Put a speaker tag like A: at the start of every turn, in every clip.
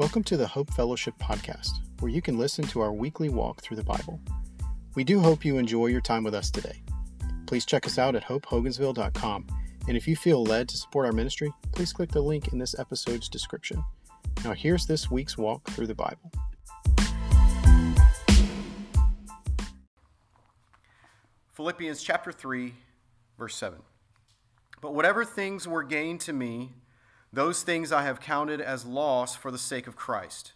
A: Welcome to the Hope Fellowship Podcast, where you can listen to our weekly walk through the Bible. We do hope you enjoy your time with us today. Please check us out at hopehogansville.com, and if you feel led to support our ministry, please click the link in this episode's description. Now, here's this week's walk through the Bible.
B: Philippians chapter 3, verse 7. But whatever things were gained to me, those things I have counted as loss for the sake of Christ.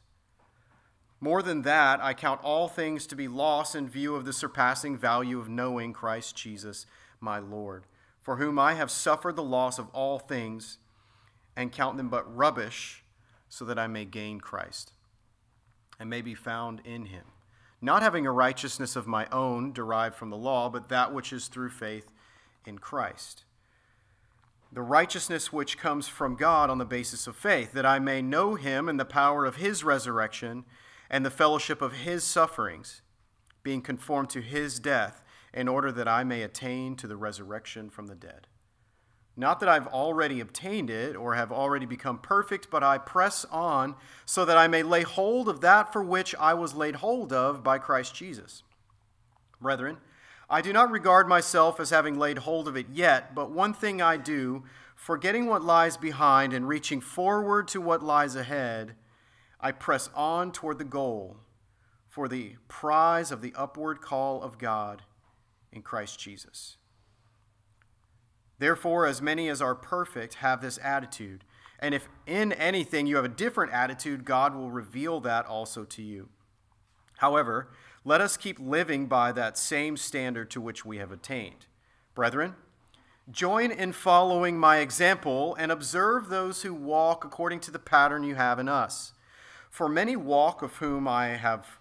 B: More than that, I count all things to be loss in view of the surpassing value of knowing Christ Jesus, my Lord, for whom I have suffered the loss of all things and count them but rubbish, so that I may gain Christ and may be found in him, not having a righteousness of my own derived from the law, but that which is through faith in Christ the righteousness which comes from God on the basis of faith, that I may know him and the power of his resurrection and the fellowship of his sufferings, being conformed to his death, in order that I may attain to the resurrection from the dead. Not that I've already obtained it or have already become perfect, but I press on so that I may lay hold of that for which I was laid hold of by Christ Jesus. Brethren, I do not regard myself as having laid hold of it yet, but one thing I do, forgetting what lies behind and reaching forward to what lies ahead, I press on toward the goal for the prize of the upward call of God in Christ Jesus. Therefore, as many as are perfect have this attitude. And if in anything you have a different attitude, God will reveal that also to you. However, let us keep living by that same standard to which we have attained. Brethren, join in following my example and observe those who walk according to the pattern you have in us. For many walk of whom I have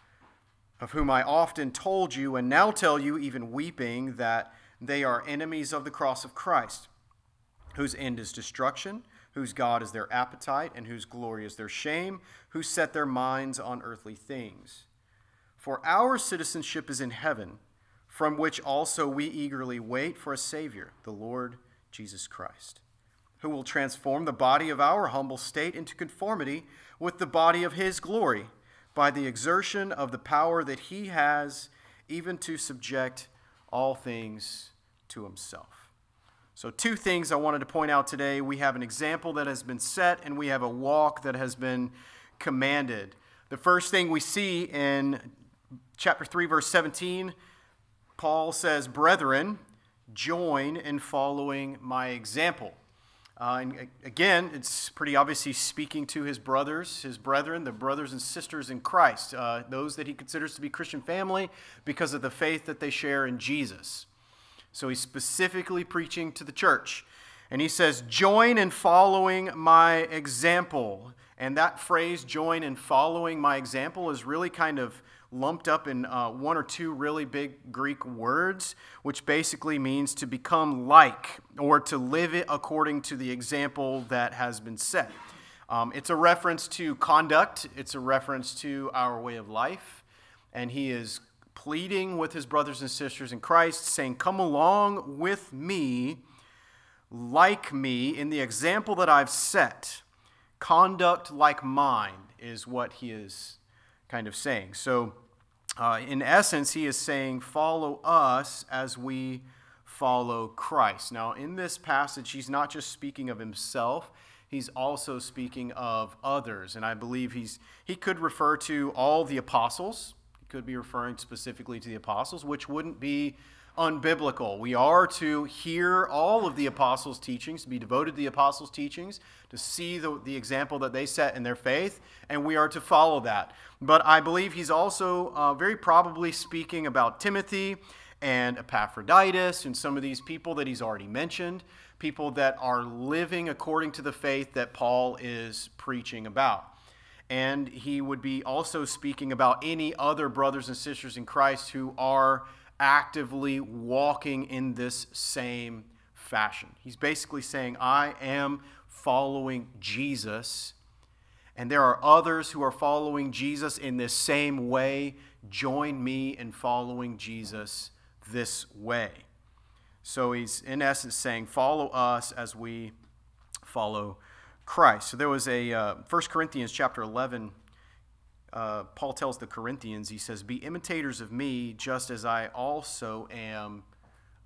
B: of whom I often told you and now tell you even weeping that they are enemies of the cross of Christ, whose end is destruction, whose God is their appetite, and whose glory is their shame, who set their minds on earthly things. For our citizenship is in heaven, from which also we eagerly wait for a Savior, the Lord Jesus Christ, who will transform the body of our humble state into conformity with the body of His glory by the exertion of the power that He has, even to subject all things to Himself. So, two things I wanted to point out today. We have an example that has been set, and we have a walk that has been commanded. The first thing we see in chapter 3, verse 17, Paul says, Brethren, join in following my example. Uh, and again, it's pretty obvious he's speaking to his brothers, his brethren, the brothers and sisters in Christ, uh, those that he considers to be Christian family because of the faith that they share in Jesus. So he's specifically preaching to the church. And he says, Join in following my example. And that phrase, join in following my example, is really kind of lumped up in uh, one or two really big Greek words, which basically means to become like or to live it according to the example that has been set. Um, it's a reference to conduct, it's a reference to our way of life, and he is pleading with his brothers and sisters in Christ, saying, Come along with me, like me, in the example that I've set. Conduct like mine is what he is kind of saying. So, uh, in essence, he is saying, Follow us as we follow Christ. Now, in this passage, he's not just speaking of himself, he's also speaking of others. And I believe he's, he could refer to all the apostles, he could be referring specifically to the apostles, which wouldn't be unbiblical. We are to hear all of the apostles' teachings, to be devoted to the apostles' teachings, to see the, the example that they set in their faith, and we are to follow that. But I believe he's also uh, very probably speaking about Timothy and Epaphroditus and some of these people that he's already mentioned, people that are living according to the faith that Paul is preaching about. And he would be also speaking about any other brothers and sisters in Christ who are actively walking in this same fashion. He's basically saying, I am following Jesus, and there are others who are following Jesus in this same way. Join me in following Jesus this way. So he's, in essence, saying, Follow us as we follow Christ. So there was a uh, 1 Corinthians chapter 11. Uh, Paul tells the Corinthians, he says, Be imitators of me, just as I also am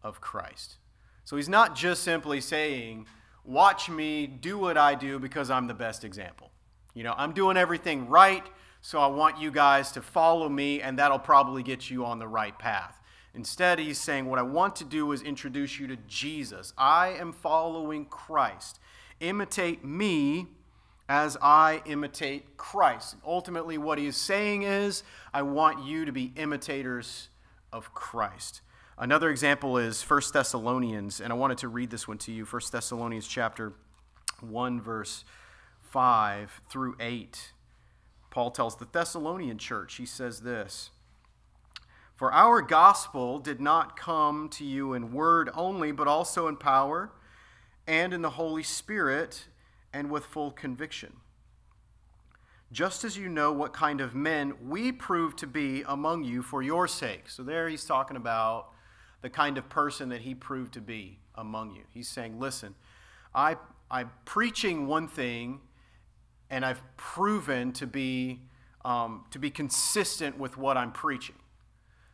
B: of Christ. So he's not just simply saying, Watch me do what I do because I'm the best example. You know, I'm doing everything right, so I want you guys to follow me, and that'll probably get you on the right path. Instead, he's saying, What I want to do is introduce you to Jesus. I am following Christ. Imitate me as I imitate Christ. Ultimately, what he is saying is, I want you to be imitators of Christ. Another example is 1 Thessalonians, and I wanted to read this one to you 1 Thessalonians chapter 1, verse 5 through 8. Paul tells the Thessalonian church, he says this For our gospel did not come to you in word only, but also in power and in the Holy Spirit and with full conviction. Just as you know what kind of men we prove to be among you for your sake. So, there he's talking about the kind of person that he proved to be among you. He's saying, listen, I, I'm preaching one thing, and I've proven to be, um, to be consistent with what I'm preaching.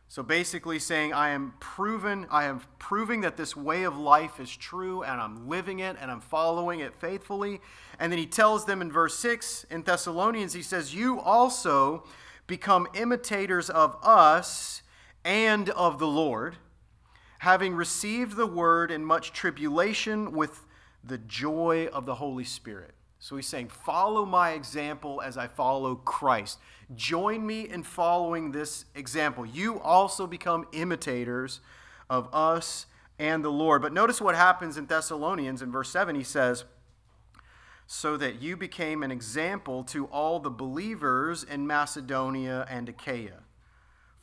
B: So basically saying I am proven I am proving that this way of life is true and I'm living it and I'm following it faithfully. And then he tells them in verse 6 in Thessalonians he says you also become imitators of us and of the Lord having received the word in much tribulation with the joy of the Holy Spirit. So he's saying, Follow my example as I follow Christ. Join me in following this example. You also become imitators of us and the Lord. But notice what happens in Thessalonians in verse 7. He says, So that you became an example to all the believers in Macedonia and Achaia.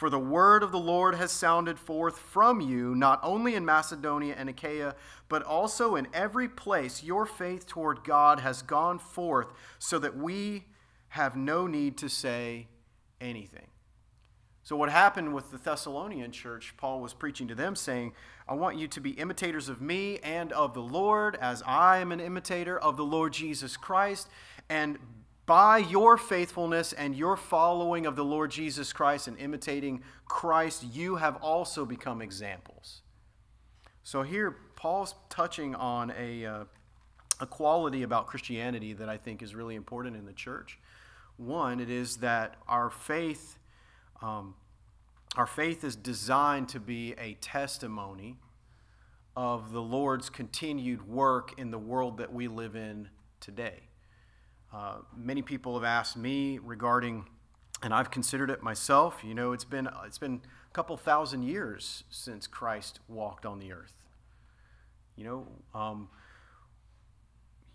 B: For the word of the Lord has sounded forth from you, not only in Macedonia and Achaia, but also in every place. Your faith toward God has gone forth, so that we have no need to say anything. So, what happened with the Thessalonian church, Paul was preaching to them, saying, I want you to be imitators of me and of the Lord, as I am an imitator of the Lord Jesus Christ, and by your faithfulness and your following of the Lord Jesus Christ and imitating Christ, you have also become examples. So here, Paul's touching on a, uh, a quality about Christianity that I think is really important in the church. One, it is that our faith, um, our faith is designed to be a testimony of the Lord's continued work in the world that we live in today. Uh, many people have asked me regarding, and I've considered it myself. You know, it's been it's been a couple thousand years since Christ walked on the earth. You know, um,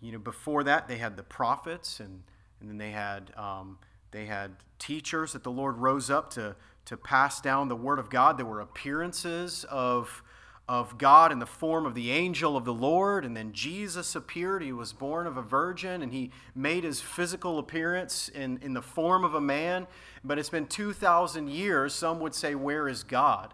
B: you know, before that they had the prophets, and and then they had um, they had teachers that the Lord rose up to to pass down the word of God. There were appearances of of God in the form of the angel of the Lord, and then Jesus appeared. He was born of a virgin, and he made his physical appearance in, in the form of a man. But it's been 2,000 years. Some would say, Where is God?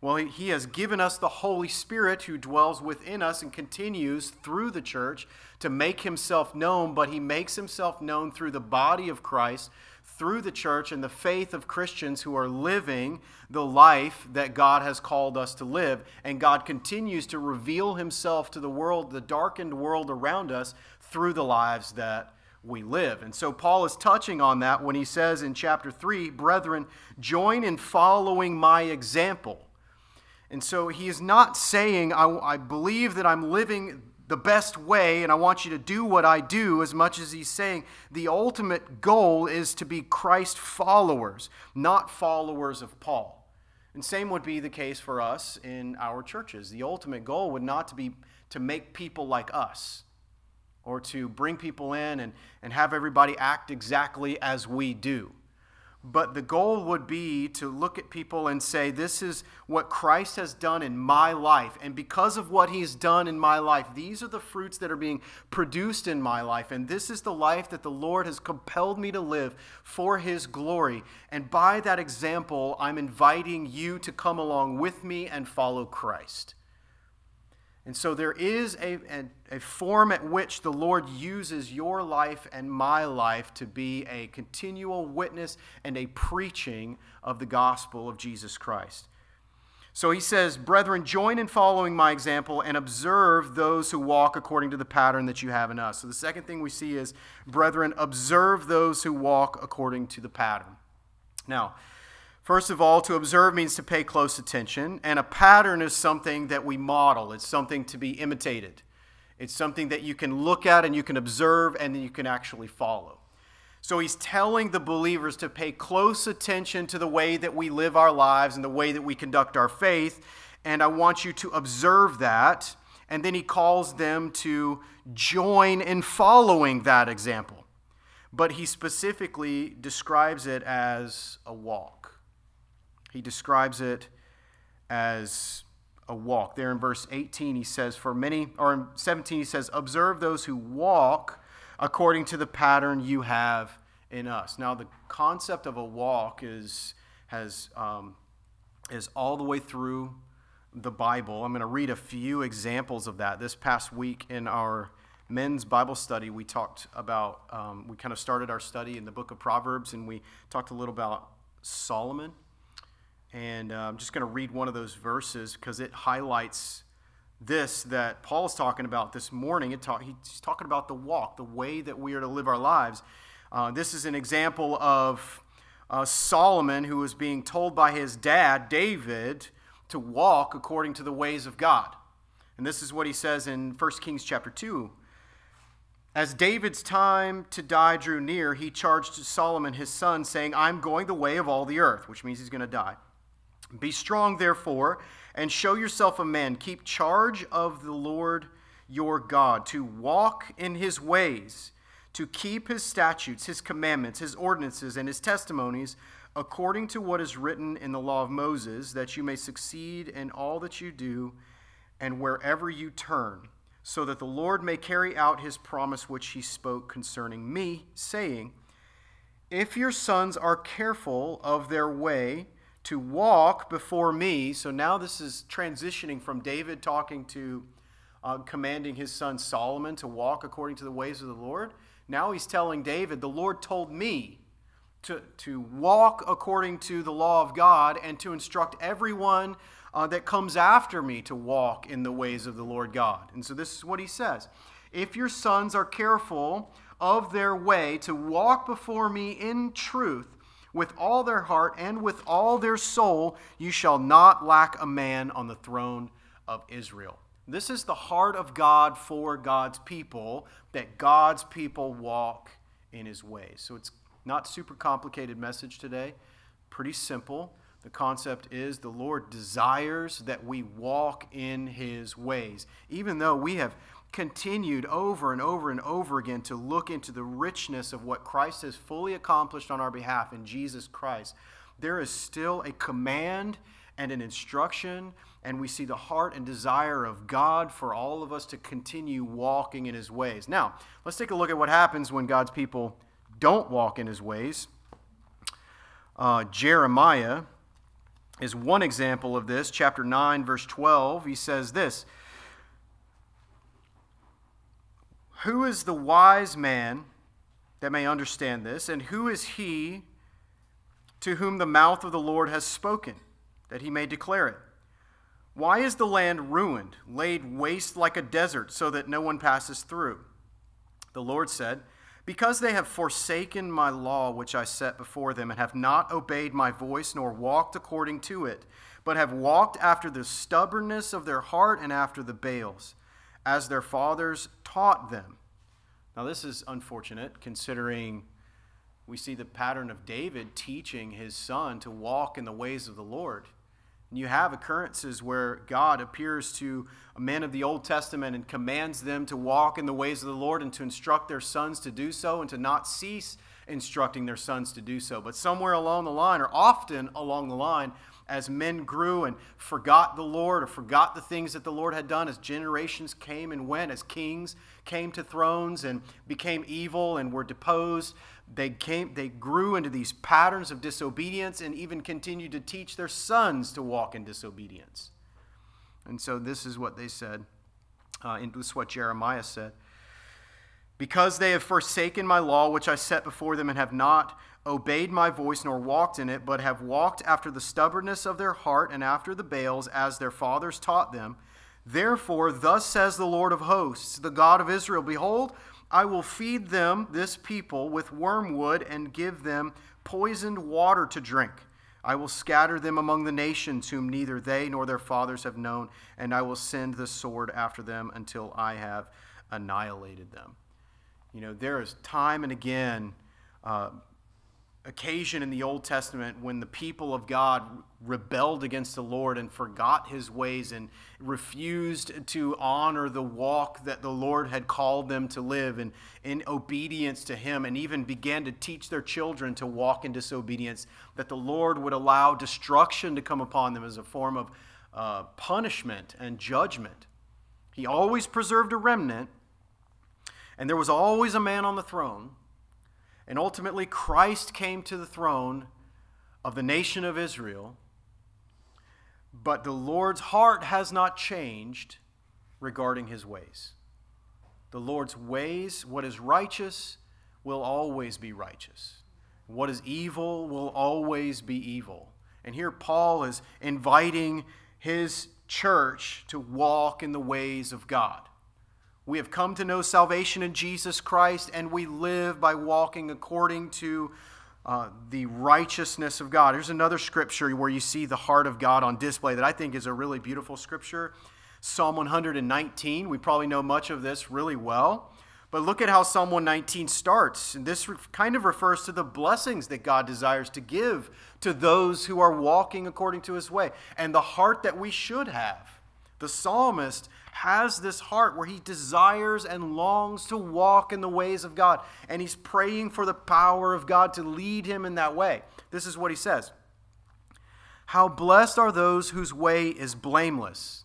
B: Well, he, has given us the Holy Spirit who dwells within us and continues through the church to make himself known, but he makes himself known through the body of Christ through the church and the faith of Christians who are living the life that God has called us to live. And God continues to reveal himself to the world, the darkened world around us, through the lives that we live. And so Paul is touching on that when he says in chapter 3, Brethren, join in following my example. And so he is not saying, I, I believe that I'm living the best way, and I want you to do what I do, as much as he's saying the ultimate goal is to be Christ followers, not followers of Paul. And same would be the case for us in our churches. The ultimate goal would not to be to make people like us or to bring people in and, and have everybody act exactly as we do. But the goal would be to look at people and say, This is what Christ has done in my life. And because of what he's done in my life, these are the fruits that are being produced in my life. And this is the life that the Lord has compelled me to live for his glory. And by that example, I'm inviting you to come along with me and follow Christ. And so there is a, a, a, form at which the Lord uses your life and my life to be a continual witness and a preaching of the gospel of Jesus Christ. So he says, Brethren, join in following my example and observe those who walk according to the pattern that you have in us. So the second thing we see is, Brethren, observe those who walk according to the pattern. Now, First of all, to observe means to pay close attention, and a pattern is something that we model. It's something to be imitated. It's something that you can look at and you can observe and then you can actually follow. So he's telling the believers to pay close attention to the way that we live our lives and the way that we conduct our faith, and I want you to observe that. And then he calls them to join in following that example. But he specifically describes it as a walk. He describes it as a walk. There in verse 18, he says, For many, or in 17, he says, Observe those who walk according to the pattern you have in us. Now, the concept of a walk is, has, um, is all the way through the Bible. I'm going to read a few examples of that. This past week in our men's Bible study, we talked about, um, we kind of started our study in the book of Proverbs, and we talked a little about Solomon and uh, I'm just going to read one of those verses because it highlights this that Paul's talking about this morning. It talk, he's talking about the walk, the way that we are to live our lives. Uh, this is an example of uh, Solomon who was being told by his dad, David, to walk according to the ways of God. And this is what he says in 1 Kings chapter 2. As David's time to die drew near, he charged Solomon his son, saying, I'm going the way of all the earth, which means he's going to die. Be strong, therefore, and show yourself a man. Keep charge of the Lord your God, to walk in his ways, to keep his statutes, his commandments, his ordinances, and his testimonies, according to what is written in the law of Moses, that you may succeed in all that you do and wherever you turn, so that the Lord may carry out his promise which he spoke concerning me, saying, If your sons are careful of their way, to walk before me. So now this is transitioning from David talking to uh, commanding his son Solomon to walk according to the ways of the Lord. Now he's telling David, The Lord told me to, to walk according to the law of God and to instruct everyone uh, that comes after me to walk in the ways of the Lord God. And so this is what he says If your sons are careful of their way to walk before me in truth, with all their heart and with all their soul, you shall not lack a man on the throne of Israel. This is the heart of God for God's people, that God's people walk in his ways. So it's not super complicated message today, pretty simple. The concept is the Lord desires that we walk in his ways. Even though we have continued over and over and over again to look into the richness of what Christ has fully accomplished on our behalf in Jesus Christ, there is still a command and an instruction, and we see the heart and desire of God for all of us to continue walking in His ways. Now, let's take a look at what happens when God's people don't walk in His ways. Uh, Jeremiah is one example of this. Chapter 9, verse 12, he says this Who is the wise man that may understand this? And who is he to whom the mouth of the Lord has spoken, that he may declare it? Why is the land ruined, laid waste like a desert, so that no one passes through? The Lord said, Because they have forsaken my law which I set before them, and have not obeyed my voice, nor walked according to it, but have walked after the stubbornness of their heart and after the Baals as their fathers taught them. Now, this is unfortunate considering we see the pattern of David teaching his son to walk in the ways of the Lord. And you have occurrences where God appears to a man of the Old Testament and commands them to walk in the ways of the Lord and to instruct their sons to do so and to not cease instructing their sons to do so. But somewhere along the line, or often along the line, as men grew and forgot the Lord or forgot the things that the Lord had done, as generations came and went, as kings came to thrones and became evil and were deposed, they came they grew into these patterns of disobedience and even continued to teach their sons to walk in disobedience. And so this is what they said. Uh, and this is what Jeremiah said. Because they have forsaken my law, which I set before them, and have not obeyed my voice nor walked in it, but have walked after the stubbornness of their heart and after the Baals, as their fathers taught them. Therefore, thus says the Lord of hosts, the God of Israel Behold, I will feed them, this people, with wormwood and give them poisoned water to drink. I will scatter them among the nations whom neither they nor their fathers have known, and I will send the sword after them until I have annihilated them. You know, there is time and again uh, occasion in the Old Testament when the people of God rebelled against the Lord and forgot his ways and refused to honor the walk that the Lord had called them to live and in obedience to him and even began to teach their children to walk in disobedience, that the Lord would allow destruction to come upon them as a form of uh, punishment and judgment. He always preserved a remnant, and there was always a man on the throne and ultimately, Christ came to the throne of the nation of Israel. But the Lord's heart has not changed regarding his ways. The Lord's ways, what is righteous, will always be righteous. What is evil will always be evil. And here Paul is inviting his church to walk in the ways of God. We have come to know salvation in Jesus Christ, and we live by walking according to uh, the righteousness of God. Here's another scripture where you see the heart of God on display that I think is a really beautiful scripture Psalm 119. We probably know much of this really well. But look at how Psalm 119 starts. And this kind of refers to the blessings that God desires to give to those who are walking according to his way and the heart that we should have. The psalmist has this heart where he desires and longs to walk in the ways of God, and he's praying for the power of God to lead him in that way. This is what he says How blessed are those whose way is blameless.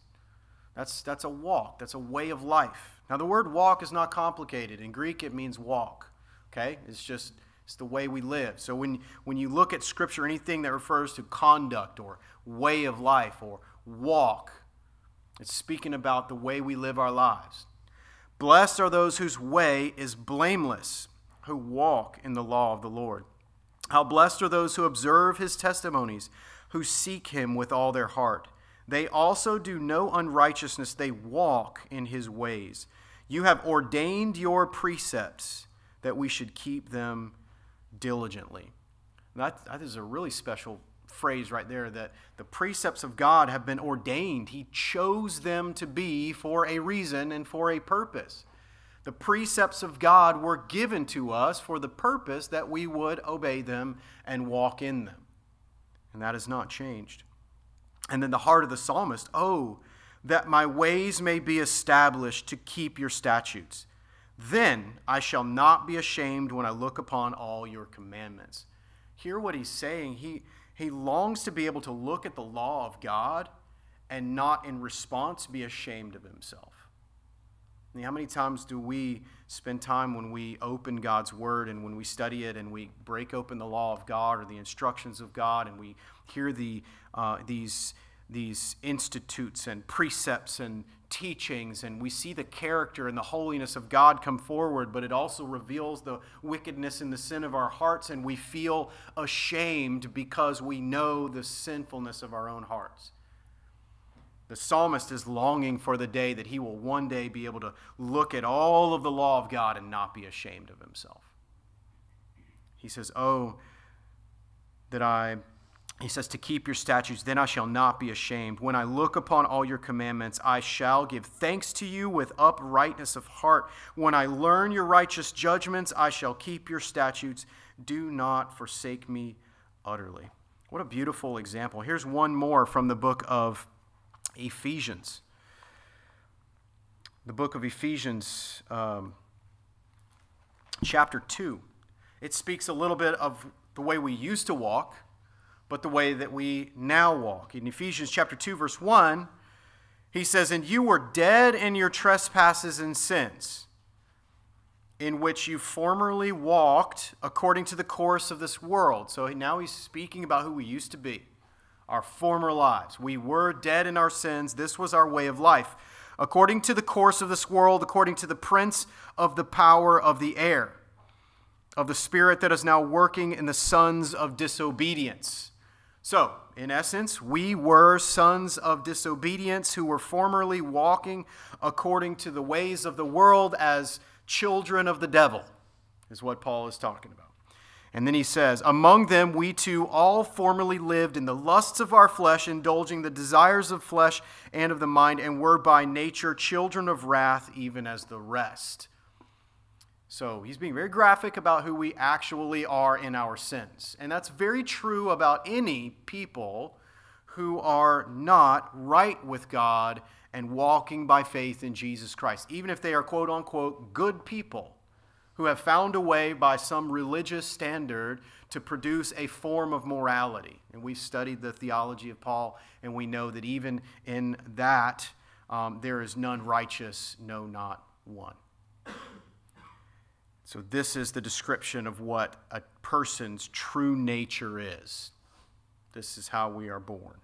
B: That's, that's a walk, that's a way of life. Now, the word walk is not complicated. In Greek, it means walk. Okay? It's just it's the way we live. So when, when you look at Scripture, anything that refers to conduct or way of life or walk, it's speaking about the way we live our lives. Blessed are those whose way is blameless, who walk in the law of the Lord. How blessed are those who observe his testimonies, who seek him with all their heart. They also do no unrighteousness, they walk in his ways. You have ordained your precepts that we should keep them diligently. That, that is a really special phrase right there that the precepts of God have been ordained. He chose them to be for a reason and for a purpose. The precepts of God were given to us for the purpose that we would obey them and walk in them. And that has not changed. And then the heart of the psalmist oh, that my ways may be established to keep your statutes. Then I shall not be ashamed when I look upon all your commandments. Hear what he's saying. He, he longs to be able to look at the law of God and not in response be ashamed of himself. How many times do we spend time when we open God's word and when we study it and we break open the law of God or the instructions of God and we hear the, uh, these, these institutes and precepts and teachings and we see the character and the holiness of God come forward, but it also reveals the wickedness and the sin of our hearts, and we feel ashamed because we know the sinfulness of our own hearts. The psalmist is longing for the day that he will one day be able to look at all of the law of God and not be ashamed of himself. He says, Oh, that I he says, To keep your statutes, then I shall not be ashamed. When I look upon all your commandments, I shall give thanks to you with uprightness of heart. When I learn your righteous judgments, I shall keep your statutes. Do not forsake me utterly. What a beautiful example. Here's one more from the book of Ephesians. The book of Ephesians, um, chapter 2. It speaks a little bit of the way we used to walk but the way that we now walk. In Ephesians chapter 2 verse 1, he says, "And you were dead in your trespasses and sins, in which you formerly walked according to the course of this world." So now he's speaking about who we used to be, our former lives. We were dead in our sins. This was our way of life. according to the course of this world, according to the prince of the power of the air, of the spirit that is now working in the sons of disobedience. So, in essence, we were sons of disobedience who were formerly walking according to the ways of the world as children of the devil, is what Paul is talking about. And then he says, Among them we too all formerly lived in the lusts of our flesh, indulging the desires of flesh and of the mind, and were by nature children of wrath, even as the rest. So he's being very graphic about who we actually are in our sins. And that's very true about any people who are not right with God and walking by faith in Jesus Christ, even if they are quote unquote good people who have found a way by some religious standard to produce a form of morality. And we've studied the theology of Paul, and we know that even in that, um, there is none righteous, no, not one. So, this is the description of what a person's true nature is. This is how we are born.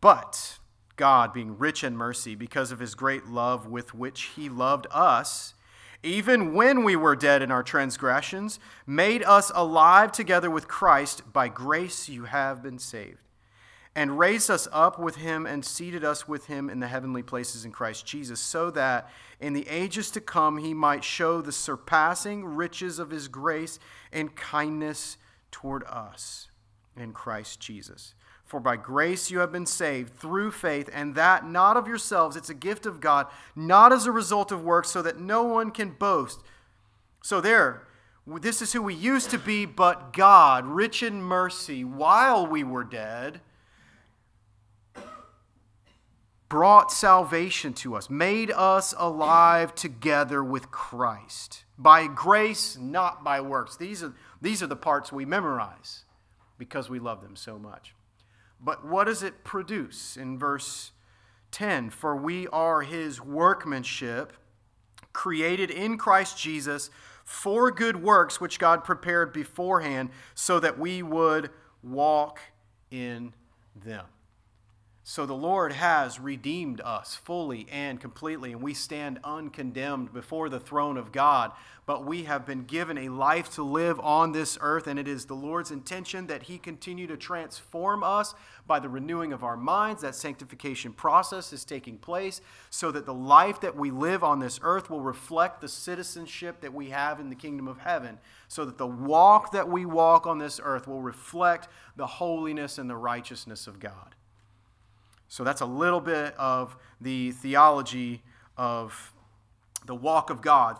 B: But God, being rich in mercy, because of his great love with which he loved us, even when we were dead in our transgressions, made us alive together with Christ. By grace you have been saved. And raised us up with him and seated us with him in the heavenly places in Christ Jesus, so that in the ages to come he might show the surpassing riches of his grace and kindness toward us in Christ Jesus. For by grace you have been saved through faith, and that not of yourselves. It's a gift of God, not as a result of works, so that no one can boast. So, there, this is who we used to be, but God, rich in mercy, while we were dead, brought salvation to us, made us alive together with Christ. By grace, not by works. These are, these are the parts we memorize because we love them so much. But what does it produce in verse 10? For we are his workmanship, created in Christ Jesus for good works, which God prepared beforehand so that we would walk in them. So the Lord has redeemed us fully and completely, and we stand uncondemned before the throne of God. But we have been given a life to live on this earth, and it is the Lord's intention that He continue to transform us by the renewing of our minds. That sanctification process is taking place so that the life that we live on this earth will reflect the citizenship that we have in the kingdom of heaven, so that the walk that we walk on this earth will reflect the holiness and the righteousness of God. So that's a little bit of the theology of the walk of God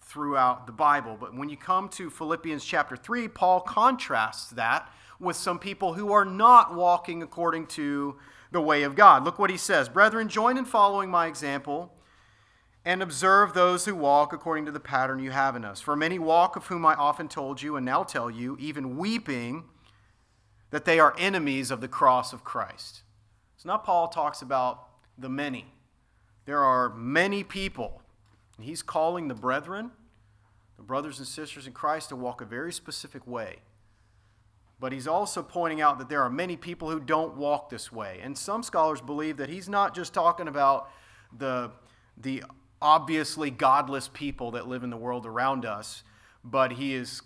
B: throughout the Bible. But when you come to Philippians chapter 3, Paul contrasts that with some people who are not walking according to the way of God. Look what he says Brethren, join in following my example and observe those who walk according to the pattern you have in us. For many walk, of whom I often told you and now tell you, even weeping, that they are enemies of the cross of Christ. So now Paul talks about the many. There are many people. And he's calling the brethren, the brothers and sisters in Christ, to walk a very specific way. But he's also pointing out that there are many people who don't walk this way. And some scholars believe that he's not just talking about the, the obviously godless people that live in the world around us, but he is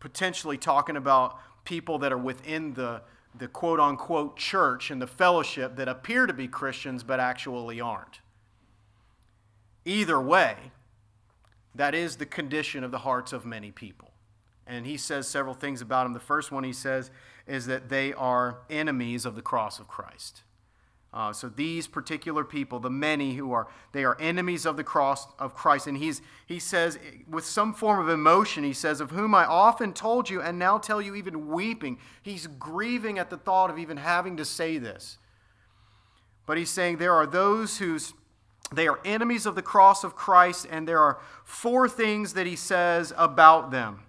B: potentially talking about people that are within the, the quote unquote church and the fellowship that appear to be Christians but actually aren't. Either way, that is the condition of the hearts of many people. And he says several things about them. The first one he says is that they are enemies of the cross of Christ. Uh, so these particular people, the many who are, they are enemies of the cross of Christ. And he's, he says, with some form of emotion, he says, of whom I often told you and now tell you even weeping. He's grieving at the thought of even having to say this. But he's saying there are those whose, they are enemies of the cross of Christ, and there are four things that he says about them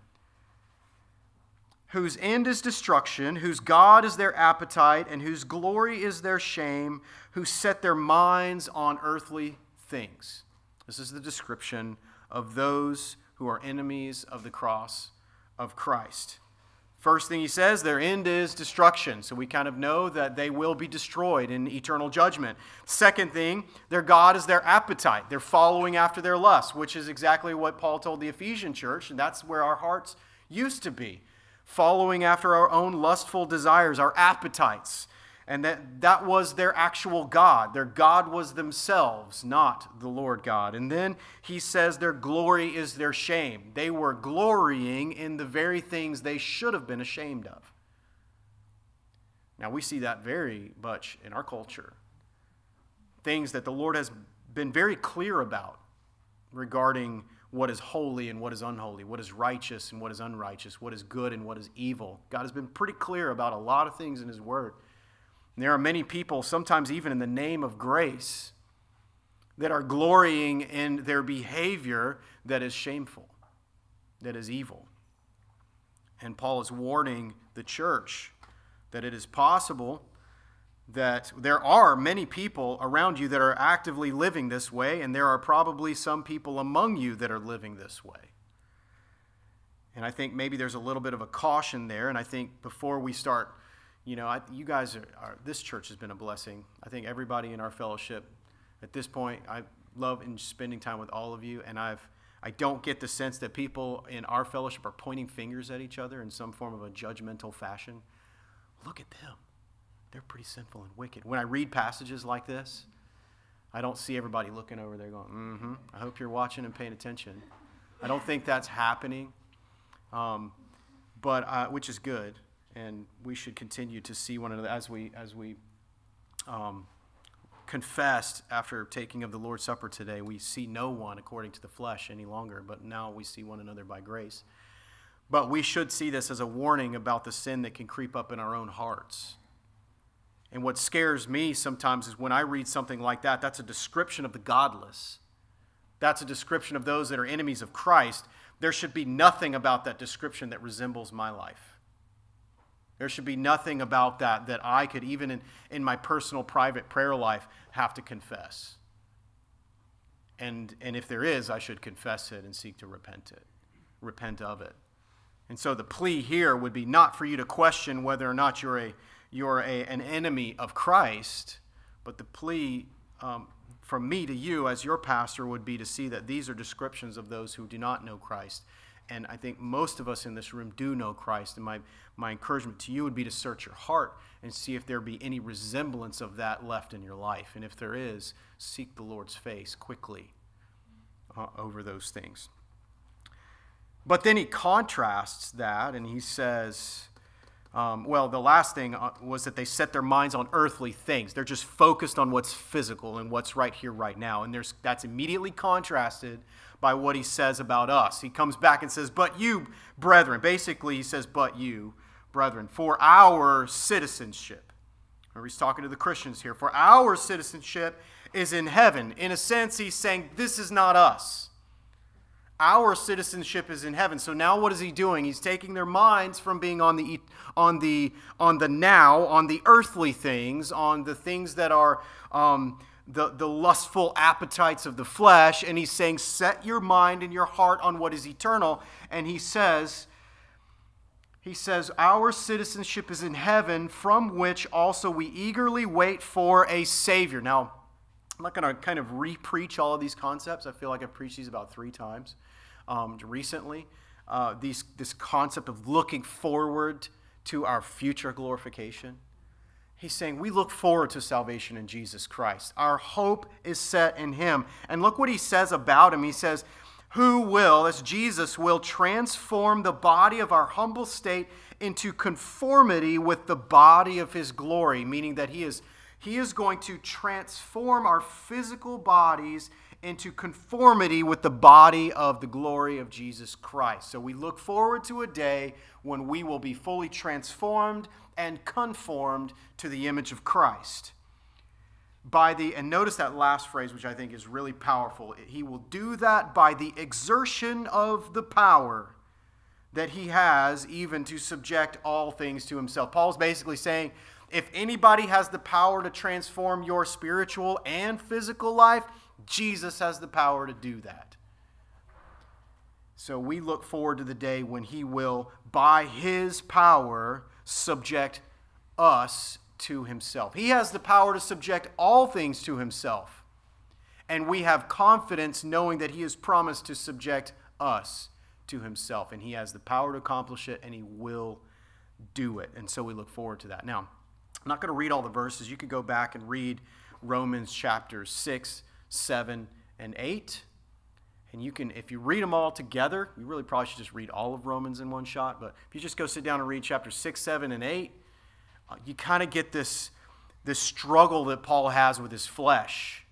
B: whose end is destruction, whose God is their appetite, and whose glory is their shame, who set their minds on earthly things. This is the description of those who are enemies of the cross of Christ. First thing he says, their end is destruction. So we kind of know that they will be destroyed in eternal judgment. Second thing, their God is their appetite. They're following after their lust, which is exactly what Paul told the Ephesian church, and that's where our hearts used to be. Following after our own lustful desires, our appetites. And that, that was their actual God. Their God was themselves, not the Lord God. And then he says their glory is their shame. They were glorying in the very things they should have been ashamed of. Now, we see that very much in our culture. Things that the Lord has been very clear about regarding what is holy and what is unholy, what is righteous and what is unrighteous, what is good and what is evil. God has been pretty clear about a lot of things in His Word. And there are many people, sometimes even in the name of grace, that are glorying in their behavior that is shameful, that is evil. And Paul is warning the church that it is possible that there are many people around you that are actively living this way, and there are probably some people among you that are living this way. And I think maybe there's a little bit of a caution there. And I think before we start you know, I, you guys are, are, this church has been a blessing. I think everybody in our fellowship at this point, I love in spending time with all of you, and I've, I don't get the sense that people in our fellowship are pointing fingers at each other in some form of a judgmental fashion. Look at them. They're pretty sinful and wicked. When I read passages like this, I don't see everybody looking over there going, mm hmm, I hope you're watching and paying attention. I don't think that's happening, um, but uh, which is good and we should continue to see one another as we as we um, confessed after taking of the Lord's Supper today. We see no one according to the flesh any longer, but now we see one another by grace. But we should see this as a warning about the sin that can creep up in our own hearts. And what scares me sometimes is when I read something like that, that's a description of the godless. That's a description of those that are enemies of Christ. There should be nothing about that description that resembles my life. There should be nothing about that that I could, even in, in my personal private prayer life, have to confess. And, and if there is, I should confess it and seek to repent it, repent of it. And so the plea here would be not for you to question whether or not you're, a, you're a, an enemy of Christ, but the plea um, from me to you as your pastor would be to see that these are descriptions of those who do not know Christ and I think most of us in this room do know Christ. And my, my encouragement to you would be to search your heart and see if there be any resemblance of that left in your life. And if there is, seek the Lord's face quickly uh, over those things. But then he contrasts that and he says, um, well, the last thing uh, was that they set their minds on earthly things. They're just focused on what's physical and what's right here, right now. And there's, that's immediately contrasted by what he says about us. He comes back and says, But you, brethren. Basically, he says, But you, brethren, for our citizenship. Remember, he's talking to the Christians here. For our citizenship is in heaven. In a sense, he's saying, This is not us. Our citizenship is in heaven. So now what is he doing? He's taking their minds from being on the on the on the now, on the earthly things, on the things that are um, the, the lustful appetites of the flesh, and he's saying, Set your mind and your heart on what is eternal. And he says, he says, Our citizenship is in heaven, from which also we eagerly wait for a Savior. Now, I'm not going to kind of re preach all of these concepts. I feel like I've preached these about three times um, recently. Uh, these, this concept of looking forward to our future glorification. He's saying we look forward to salvation in Jesus Christ. Our hope is set in Him. And look what He says about Him. He says, Who will, as Jesus will, transform the body of our humble state into conformity with the body of His glory, meaning that He is, he is going to transform our physical bodies into conformity with the body of the glory of Jesus Christ. So we look forward to a day when we will be fully transformed and conformed to the image of Christ. By the, and notice that last phrase, which I think is really powerful. He will do that by the exertion of the power that he has, even to subject all things to himself. Paul's basically saying if anybody has the power to transform your spiritual and physical life, Jesus has the power to do that. So we look forward to the day when he will, by his power, subject us to himself. He has the power to subject all things to himself. And we have confidence knowing that he has promised to subject us to himself. And he has the power to accomplish it, and he will do it. And so we look forward to that. Now, I'm not going to read all the verses. You could go back and read Romans chapters 6, 7, and 8. And you can, if you read them all together, you really probably should just read all of Romans in one shot. But if you just go sit down and read chapter 6, 7, and 8, uh, you kind of get this, this struggle that Paul has with his flesh,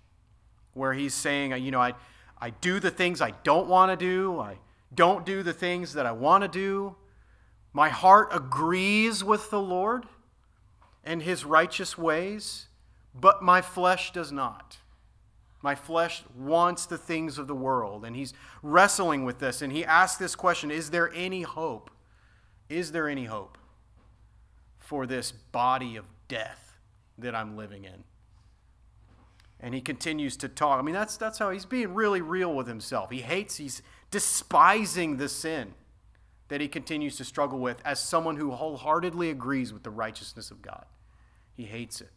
B: where he's saying, you know, I, I do the things I don't want to do, I don't do the things that I want to do. My heart agrees with the Lord and his righteous ways, but my flesh does not. My flesh wants the things of the world. And he's wrestling with this. And he asks this question Is there any hope? Is there any hope for this body of death that I'm living in? And he continues to talk. I mean, that's, that's how he's being really real with himself. He hates, he's despising the sin that he continues to struggle with as someone who wholeheartedly agrees with the righteousness of God. He hates it.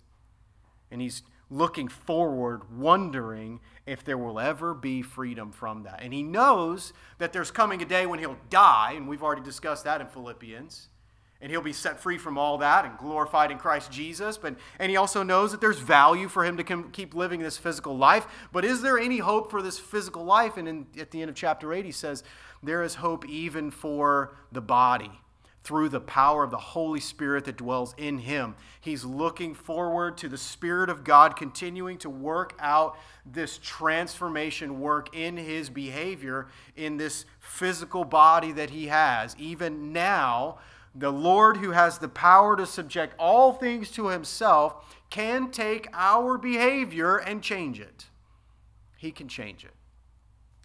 B: And he's looking forward, wondering if there will ever be freedom from that. And he knows that there's coming a day when he'll die, and we've already discussed that in Philippians. And he'll be set free from all that and glorified in Christ Jesus. But, and he also knows that there's value for him to keep living this physical life. But is there any hope for this physical life? And in, at the end of chapter 8, he says, There is hope even for the body through the power of the Holy Spirit that dwells in him. He's looking forward to the Spirit of God continuing to work out this transformation work in his behavior in this physical body that he has. Even now, the Lord, who has the power to subject all things to himself, can take our behavior and change it. He can change it.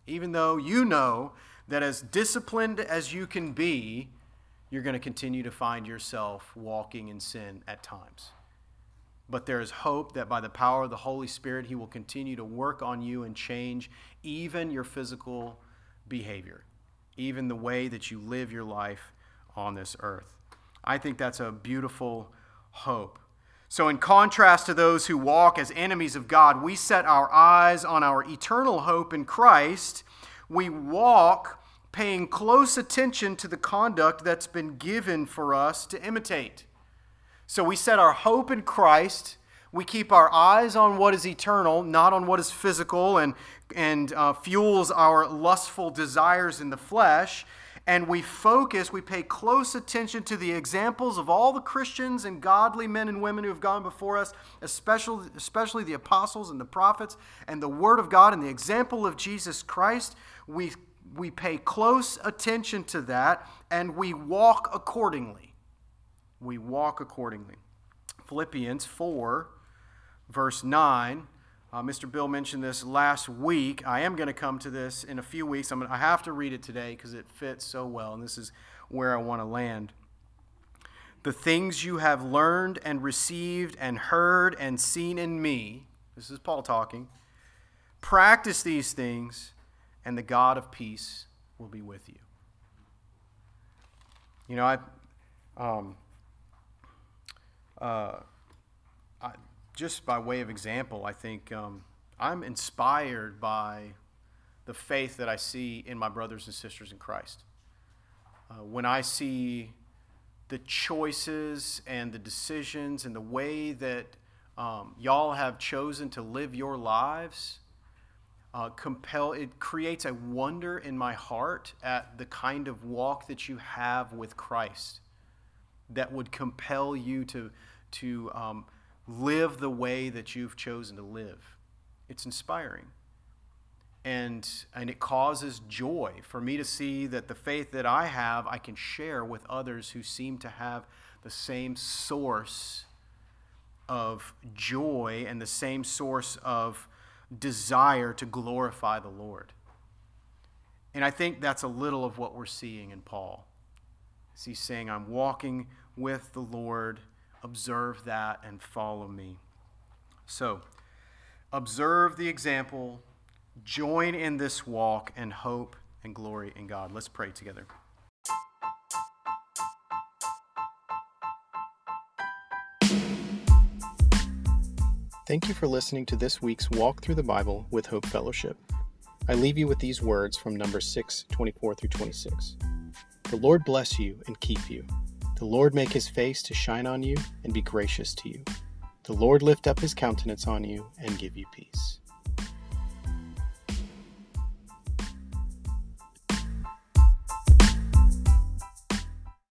B: Even though you know that as disciplined as you can be, you're going to continue to find yourself walking in sin at times. But there is hope that by the power of the Holy Spirit, He will continue to work on you and change even your physical behavior, even the way that you live your life on this earth. I think that's a beautiful hope. So, in contrast to those who walk as enemies of God, we set our eyes on our eternal hope in Christ. We walk paying close attention to the conduct that's been given for us to imitate. So we set our hope in Christ. We keep our eyes on what is eternal, not on what is physical and, and uh, fuels our lustful desires in the flesh. And we focus, we pay close attention to the examples of all the Christians and godly men and women who have gone before us, especially, especially the apostles and the prophets, and the Word of God and the example of Jesus Christ. We we pay close attention to that and we walk accordingly. We walk accordingly. Philippians 4, verse 9. Uh, Mr. Bill mentioned this last week. I am going to come to this in a few weeks. I'm gonna, I have to read it today because it fits so well, and this is where I want to land. The things you have learned and received and heard and seen in me, this is Paul talking, practice these things and the God of peace will be with you. You know, I, um, uh, I just by way of example, I think um, I'm inspired by the faith that I see in my brothers and sisters in Christ. Uh, when I see the choices and the decisions and the way that um, y'all have chosen to live your lives, uh, compel it creates a wonder in my heart at the kind of walk that you have with christ that would compel you to to um, live the way that you've chosen to live. It's inspiring. And and it causes joy for me to see that the faith that i have i can share with others who seem to have the same source of joy and the same source of desire to glorify the Lord. And I think that's a little of what we're seeing in Paul. he's saying, I'm walking with the Lord, observe that and follow me. So, observe the example, join in this walk, and hope and glory in God. Let's pray together.
A: Thank you for listening to this week's Walk Through the Bible with Hope Fellowship. I leave you with these words from Numbers 6 24 through 26. The Lord bless you and keep you. The Lord make his face to shine on you and be gracious to you. The Lord lift up his countenance on you and give you peace.